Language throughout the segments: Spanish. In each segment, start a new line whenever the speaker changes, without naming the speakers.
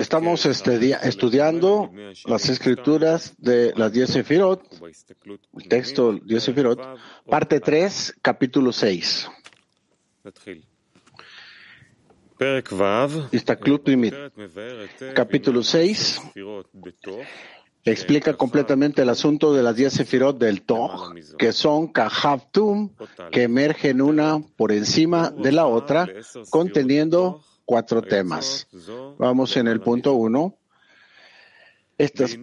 Estamos estudiando las escrituras de las diez Sefirot, el texto diez Sefirot, parte 3, capítulo 6. Istaklut Primit, capítulo 6, explica completamente el asunto de las diez sefirot del Toj, que son Kahavtum, que emergen una por encima de la otra, conteniendo cuatro temas. Vamos en el punto uno. Estas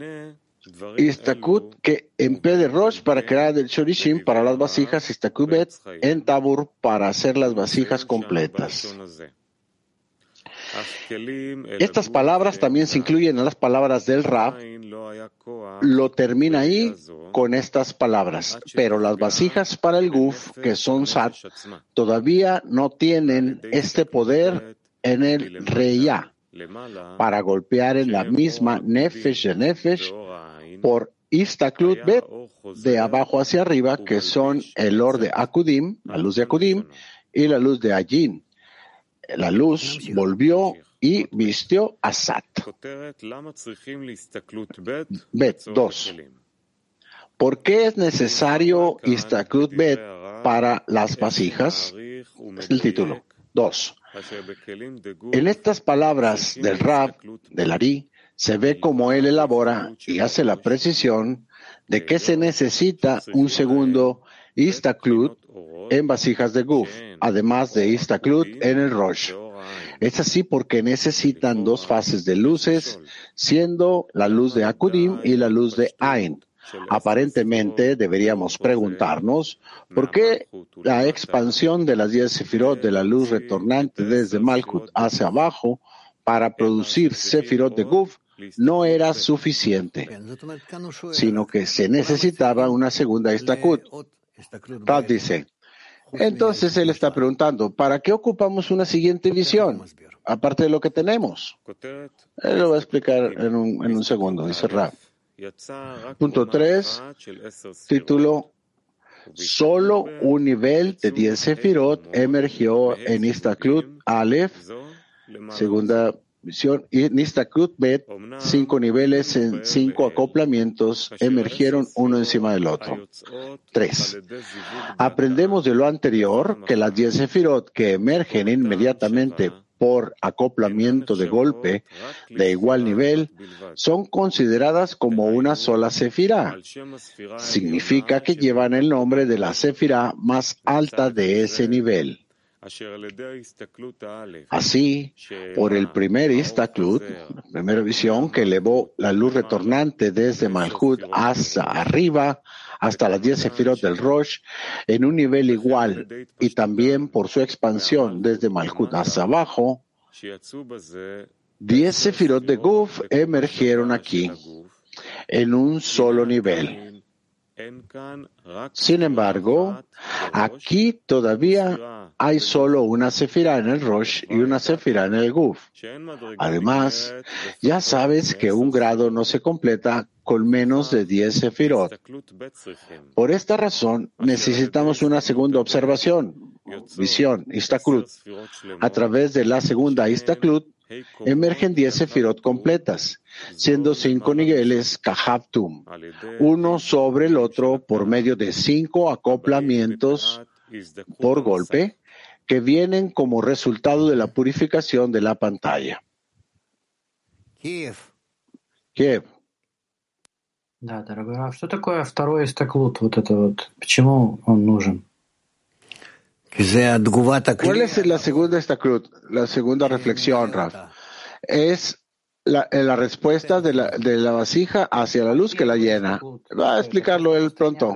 Istakut que en P de Rosh para crear el Shorishim para las vasijas, Istakubet en Tabur para hacer las vasijas completas. Estas palabras también se incluyen en las palabras del Rab. Lo termina ahí con estas palabras. Pero las vasijas para el Guf, que son Sat, todavía no tienen este poder en el Reya para golpear en la misma Nefesh de Nefesh por Istaklut Bet de abajo hacia arriba, que son el Or de Akudim, la luz de Akudim, y la luz de Ajin la luz volvió y vistió a Sat. Bet 2. ¿Por qué es necesario Istaklut Bet para las vasijas? Es el título. 2. En estas palabras del Rab, del Ari, se ve cómo él elabora y hace la precisión de que se necesita un segundo Istaklut en vasijas de Guf, además de Istaklut en el Rosh. Es así porque necesitan dos fases de luces, siendo la luz de Akudim y la luz de Ain. Aparentemente deberíamos preguntarnos por qué la expansión de las diez sefirot de la luz retornante desde Malkut hacia abajo para producir sefirot de Guf no era suficiente, sino que se necesitaba una segunda istakut. Rab dice, entonces él está preguntando, ¿para qué ocupamos una siguiente visión? Aparte de lo que tenemos. Él lo va a explicar en un, en un segundo, dice Rab. Punto 3, título, solo un nivel de 10 sefirot emergió en Istaklut Aleph, segunda visión, y Nistakut Bet, cinco niveles en cinco acoplamientos emergieron uno encima del otro. Tres. Aprendemos de lo anterior que las diez sefirot que emergen inmediatamente por acoplamiento de golpe de igual nivel son consideradas como una sola sefirá. Significa que llevan el nombre de la sefirá más alta de ese nivel. Así, por el primer Istaklut, primera visión que elevó la luz retornante desde Malhut hasta arriba, hasta las diez sefirot del Rosh, en un nivel igual, y también por su expansión desde Malhut hasta abajo, diez sefirot de Guf emergieron aquí, en un solo nivel. Sin embargo, aquí todavía hay solo una sefira en el Rosh y una sefira en el Guf. Además, ya sabes que un grado no se completa con menos de 10 sefirot. Por esta razón, necesitamos una segunda observación, visión, Istaklut. A través de la segunda Istaklut, emergen diez sefirot completas, siendo cinco niveles Kahabtum, uno sobre el otro por medio de cinco acoplamientos por golpe que vienen como resultado de la purificación de la pantalla.
Kiev.
Kiev.
Да, дорогой Раф, что такое второй стаклут, вот это вот, почему он нужен?
¿Cuál es la segunda estacrut? La segunda reflexión, Raf. Es la, la respuesta de la, de la, vasija hacia la luz que la llena. Va a explicarlo él pronto.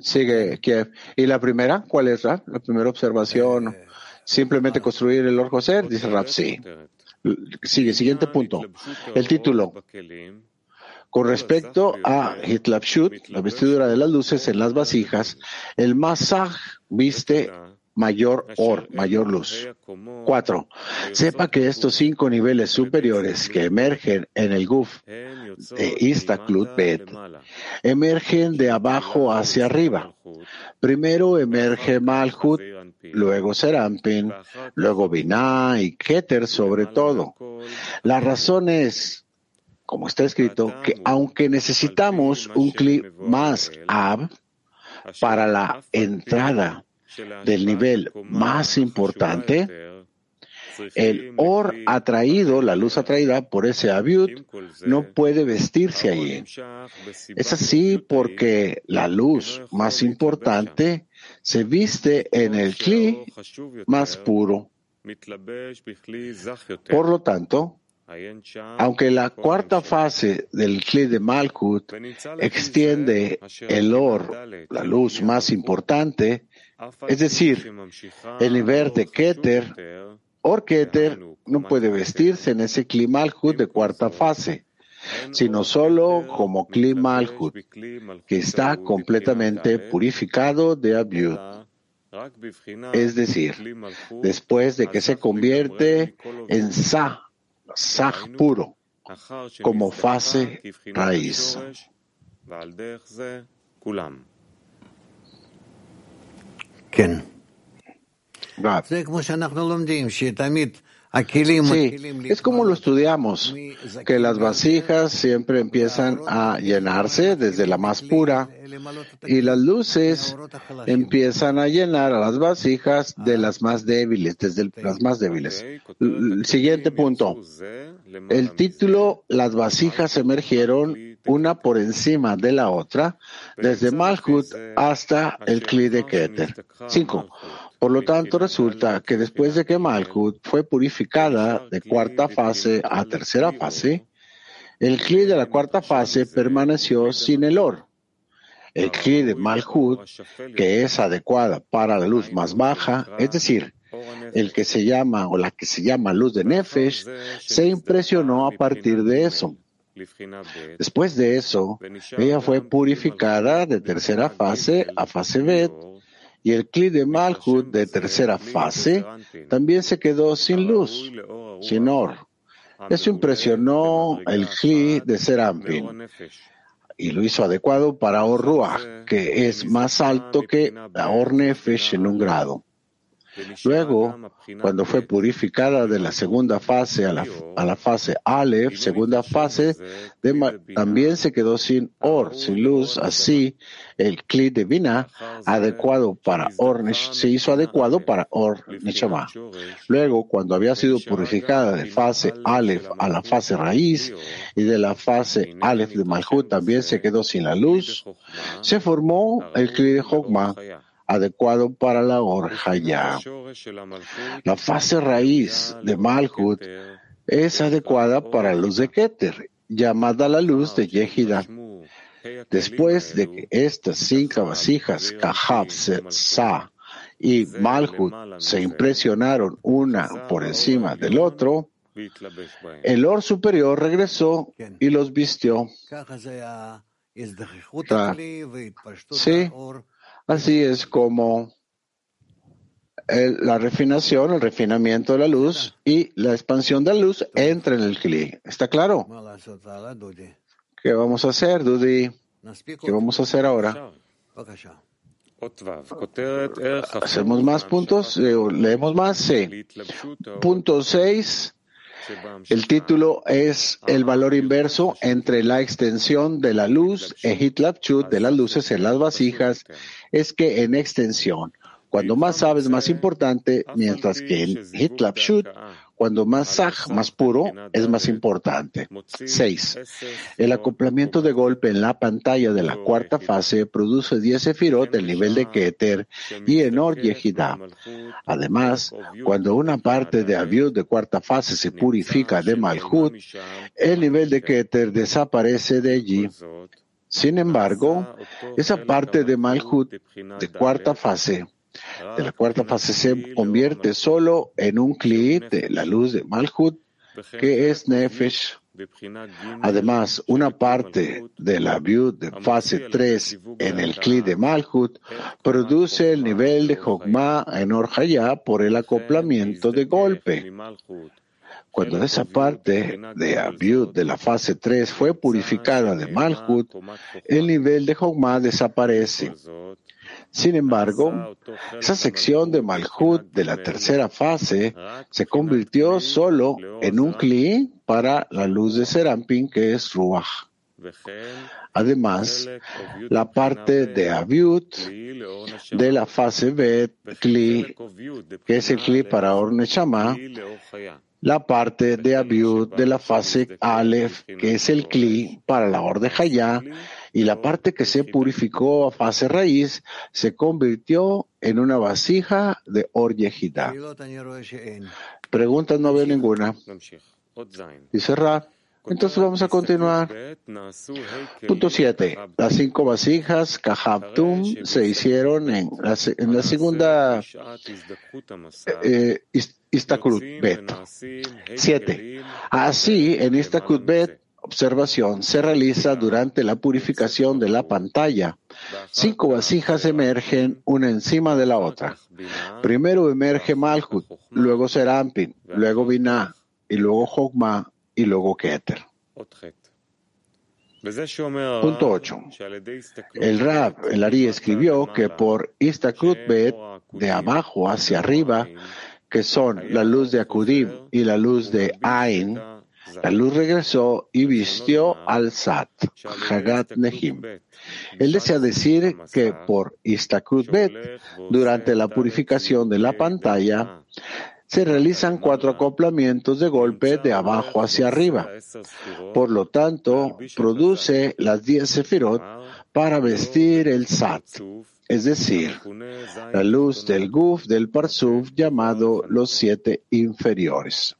Sigue Kiev. ¿Y la primera? ¿Cuál es, Raf? La primera observación. Simplemente construir el Orjoser, dice Raf. Sí. Sigue, siguiente punto. El título. Con respecto a Hitlapshut, la vestidura de las luces en las vasijas, el Masaj viste mayor or, mayor luz. Cuatro, sepa que estos cinco niveles superiores que emergen en el Guf de Istaklut Bet emergen de abajo hacia arriba. Primero emerge Malhut, luego Serampin, luego Binah y Keter sobre todo. La razón es, como está escrito, que aunque necesitamos un clip más Ab para la entrada del nivel más importante, el or atraído, la luz atraída por ese aviud, no puede vestirse allí. Es así porque la luz más importante se viste en el kli más puro. Por lo tanto, aunque la cuarta fase del Kli de Malkut extiende el or, la luz más importante, es decir, el nivel de Keter, Or Keter no puede vestirse en ese Malkut de cuarta fase, sino solo como Malkut, que está completamente purificado de Abiud. Es decir, después de que se convierte en Sa, Saj puro, como fase raíz. Sí, es como lo estudiamos, que las vasijas siempre empiezan a llenarse desde la más pura y las luces empiezan a llenar a las vasijas de las más débiles, desde las más débiles. Siguiente punto. El título, las vasijas emergieron una por encima de la otra, desde Malhut hasta el Kli de Keter. Cinco. Por lo tanto, resulta que después de que Malhut fue purificada de cuarta fase a tercera fase, el Kli de la cuarta fase permaneció sin el or. El Kli de Malhut, que es adecuada para la luz más baja, es decir, el que se llama o la que se llama luz de Nefesh, se impresionó a partir de eso. Después de eso, ella fue purificada de tercera fase a fase Bet, y el Kli de Malhut de tercera fase también se quedó sin luz, sin or. Eso impresionó el Kli de Serampin y lo hizo adecuado para Or Ruach, que es más alto que la Or Nefesh en un grado. Luego, cuando fue purificada de la segunda fase a la, a la fase Aleph, segunda fase, también se quedó sin Or, sin luz. Así, el Kli de adecuado para Or, se hizo adecuado para Or Neshama. Luego, cuando había sido purificada de fase Aleph a la fase raíz y de la fase Aleph de Malhut también se quedó sin la luz, se formó el Kli de Chokmah, adecuado para la orjaya. La fase raíz de Malhut es adecuada para la luz de Keter, llamada la luz de Yehida. Después de que estas cinco vasijas, Kahab, Sa y Malhut, se impresionaron una por encima del otro, el Or superior regresó y los vistió.
Ah,
sí. Así es como el, la refinación, el refinamiento de la luz y la expansión de la luz entra en el Kli. ¿Está claro? ¿Qué vamos a hacer, Dudi? ¿Qué vamos a hacer ahora? ¿Hacemos más puntos? ¿Leemos más? Sí. Punto 6. El título es el valor inverso entre la extensión de la luz e Hitlapchut de las luces en las vasijas. Es que en extensión, cuando más sabes, más importante, mientras que en Hitlapchut, cuando más saj, más puro, es más importante. 6. El acoplamiento de golpe en la pantalla de la cuarta fase produce 10 sefirot del nivel de Keter y en Or Yehidá. Además, cuando una parte de Aviud de cuarta fase se purifica de Malhut, el nivel de Keter desaparece de allí. Sin embargo, esa parte de Malhut de cuarta fase, la cuarta fase se convierte solo en un Kli de la luz de Malhut, que es Nefesh. Además, una parte de la Abiud de fase 3 en el Kli de Malhut produce el nivel de Jogma en Orjaya por el acoplamiento de golpe. Cuando esa parte de Abiud de la fase 3 fue purificada de Malhut, el nivel de Jogma desaparece. Sin embargo, esa sección de Malhut de la tercera fase se convirtió solo en un Kli para la luz de Serampin que es Ruach. Además, la parte de Aviut de la fase Bet, Kli, que es el Kli para Ornechama, la parte de Abiud de la fase Aleph, que es el Kli para la Orde Hayá, y la parte que se purificó a fase raíz se convirtió en una vasija de Or Yehida. Preguntas no veo ninguna. Dice Ra. Entonces vamos a continuar. Punto 7. Las cinco vasijas Kahabtum se hicieron en la, segunda eh, Bet. 7. Así, en Istakrut Bet, observación se realiza durante la purificación de la pantalla. Cinco vasijas emergen una encima de la otra. Primero emerge Malhut, luego Serampin, luego Binah y luego Hogma y luego Keter. Punto 8. El Rab, el Ari, escribió que por Istakrut Bet, de abajo hacia arriba, que son la luz de Akudim y la luz de Ain, la luz regresó y vistió al Sat, Hagat Nehim. Él desea decir que por Istakrut Bet, durante la purificación de la pantalla, se realizan cuatro acoplamientos de golpe de abajo hacia arriba. Por lo tanto, produce las diez sefirot para vestir el Sat, es decir, la luz del Guf del Parsuf llamado los siete inferiores.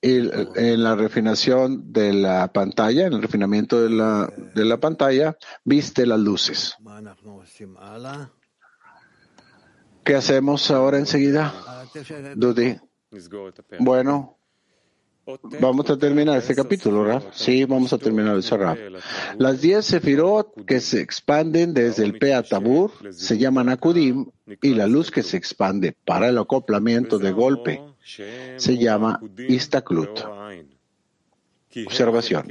En la refinación de la pantalla, en el refinamiento de la, de la pantalla, viste las luces. ¿Qué hacemos ahora enseguida? Dudy. Bueno, Vamos a terminar este capítulo, ¿verdad? Sí, vamos a terminar el Raf. Las diez sefirot que se expanden desde el Pea Tabur se llaman Akudim y la luz que se expande para el acoplamiento de golpe se llama Istaklut. Observación.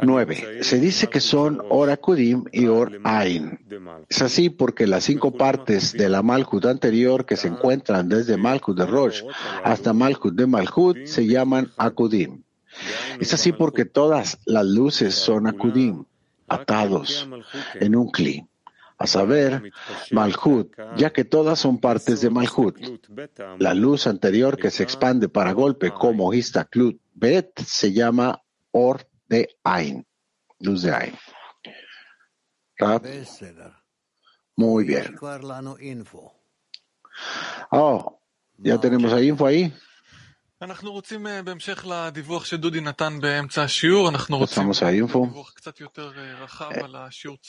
9. Se dice que son Or Akudim y Or Ain. Es así porque las cinco partes de la Malhut anterior que se encuentran desde Malhut de Rosh hasta Malhut de Malhut se llaman Akudim. Es así porque todas las luces son Akudim, atados en un Kli. A saber, Malhut, ya que todas son partes de Malhut. La luz anterior que se expande para golpe como Histaklut Bet se llama Or de Ain, luz de Ain. Muy bien. Oh, ya tenemos ahí info ahí. Pasamos a info.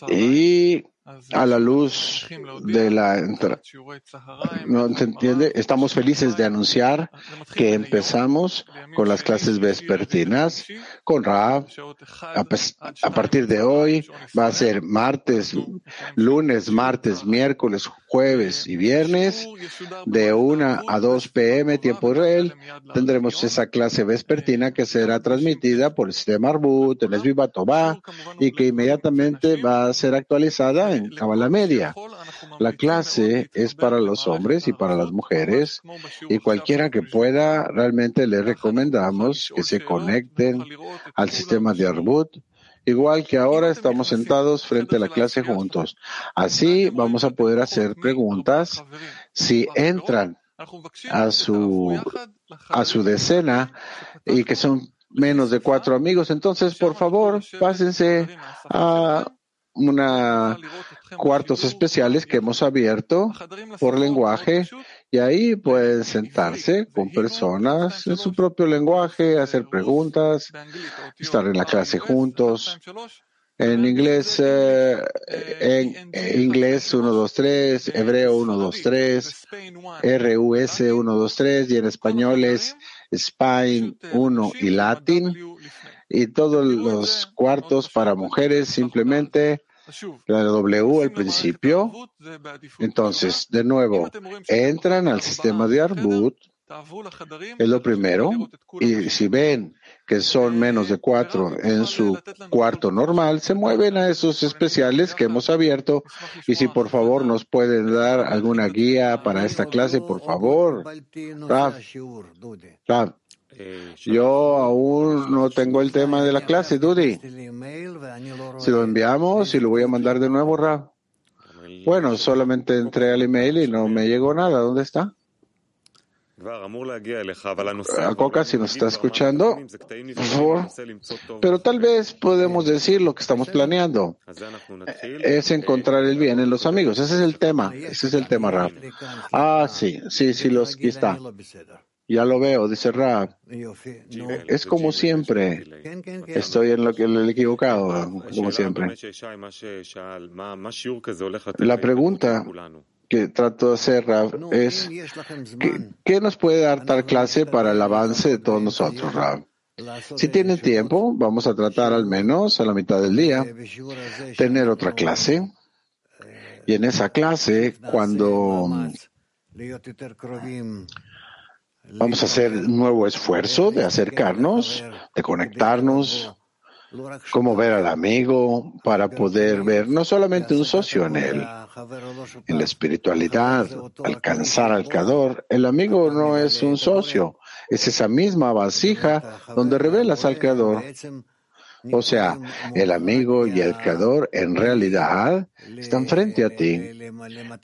Y a la luz de la no se entiende estamos felices de anunciar que empezamos con las clases vespertinas con Rav a partir de hoy va a ser martes lunes martes miércoles jueves y viernes de 1 a 2 pm tiempo real. Tendremos esa clase vespertina que será transmitida por el sistema Arbut en Esviva y que inmediatamente va a ser actualizada en Kabbalah Media. La clase es para los hombres y para las mujeres y cualquiera que pueda, realmente les recomendamos que se conecten al sistema de Arbut. Igual que ahora estamos sentados frente a la clase juntos. Así vamos a poder hacer preguntas. Si entran a su, a su decena y que son menos de cuatro amigos, entonces por favor pásense a una cuartos especiales que hemos abierto por lenguaje y ahí pueden sentarse con personas en su propio lenguaje, hacer preguntas, estar en la clase juntos. En inglés, eh, en inglés 1, 2, 3, hebreo 1, 2, 3, RUS 1, 2, 3 y en español es Spain 1 y Latin y todos los cuartos para mujeres simplemente la W al principio. Entonces, de nuevo, entran al sistema de Arbut, es lo primero, y si ven que son menos de cuatro en su cuarto normal, se mueven a esos especiales que hemos abierto. Y si por favor nos pueden dar alguna guía para esta clase, por favor. Yo aún no tengo el tema de la clase, Dudi. Si lo enviamos y lo voy a mandar de nuevo, Ra. Bueno, solamente entré al email y no me llegó nada. ¿Dónde está? A Coca, si nos está escuchando, por favor. Pero tal vez podemos decir lo que estamos planeando. Es encontrar el bien en los amigos. Ese es el tema. Ese es el tema, Rab. Ah, sí, sí, sí, los, aquí está. Ya lo veo, dice Rab. Es como siempre. Estoy en lo que le he equivocado, como siempre. La pregunta que trato de hacer, Rab, es ¿qué, nos puede dar tal clase para el avance de todos nosotros, Rab? Si tienen tiempo, vamos a tratar al menos a la mitad del día tener otra clase. Y en esa clase, cuando Vamos a hacer un nuevo esfuerzo de acercarnos, de conectarnos, como ver al amigo para poder ver no solamente un socio en él, en la espiritualidad, alcanzar al Cador. El amigo no es un socio, es esa misma vasija donde revelas al Creador. O sea, el amigo y el creador en realidad están frente a ti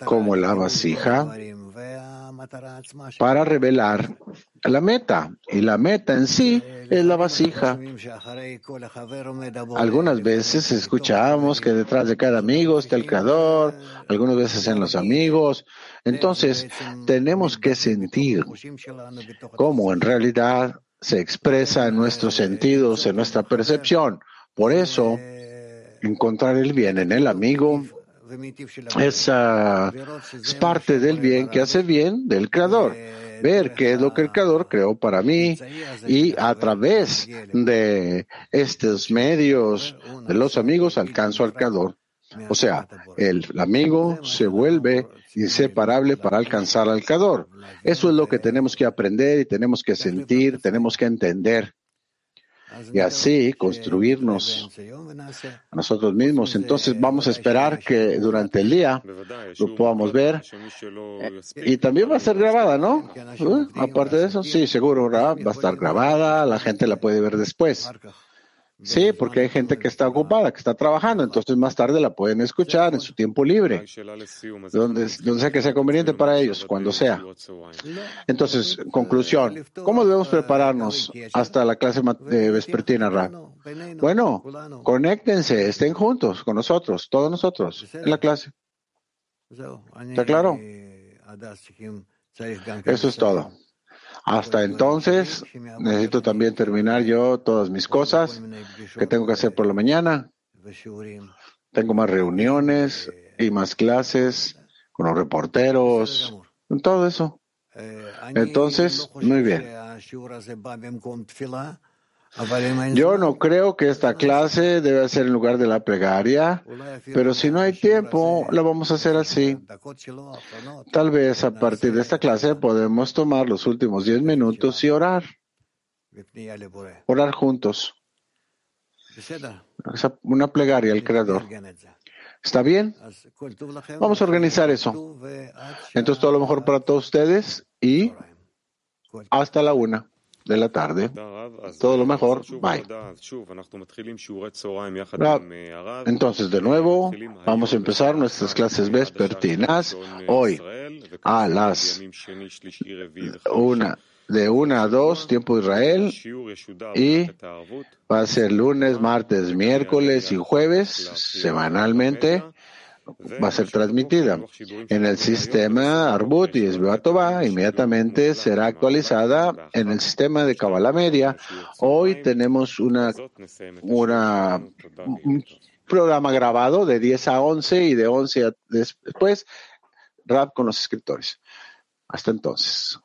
como la vasija para revelar la meta. Y la meta en sí es la vasija. Algunas veces escuchamos que detrás de cada amigo está el creador, algunas veces en los amigos. Entonces, tenemos que sentir cómo en realidad se expresa en nuestros sentidos, en nuestra percepción. Por eso, encontrar el bien en el amigo es, es parte del bien que hace bien del Creador. Ver qué es lo que el Creador creó para mí y a través de estos medios de los amigos alcanzo al Creador. O sea, el amigo se vuelve inseparable para alcanzar al Creador. Eso es lo que tenemos que aprender y tenemos que sentir, tenemos que entender. Y así construirnos a nosotros mismos. Entonces vamos a esperar que durante el día lo podamos ver. Y también va a ser grabada, ¿no? Aparte de eso, sí, seguro va a estar grabada, la gente la puede ver después. Sí, porque hay gente que está ocupada, que está trabajando, entonces más tarde la pueden escuchar en su tiempo libre, donde, donde sea que sea conveniente para ellos, cuando sea. Entonces, conclusión, ¿cómo debemos prepararnos hasta la clase de vespertina, Ra? Bueno, conéctense, estén juntos con nosotros, todos nosotros, en la clase. ¿Está claro? Eso es todo. Hasta entonces, necesito también terminar yo todas mis cosas que tengo que hacer por la mañana. Tengo más reuniones y más clases con los reporteros, todo eso. Entonces, muy bien. Yo no creo que esta clase debe ser en lugar de la plegaria, pero si no hay tiempo, la vamos a hacer así. Tal vez a partir de esta clase podemos tomar los últimos diez minutos y orar. Orar juntos. Una plegaria al Creador. ¿Está bien? Vamos a organizar eso. Entonces, todo lo mejor para todos ustedes y hasta la una de la tarde. Todo lo mejor. Bye. Entonces, de nuevo, vamos a empezar nuestras clases vespertinas hoy a las una de una a dos, tiempo de Israel, y va a ser lunes, martes, miércoles y jueves, semanalmente, va a ser transmitida en el sistema Arbut y Esbeatová, inmediatamente será actualizada en el sistema de Kabbalah Media. Hoy tenemos una, una programa grabado de 10 a 11 y de 11 a después, rap con los escritores. Hasta entonces.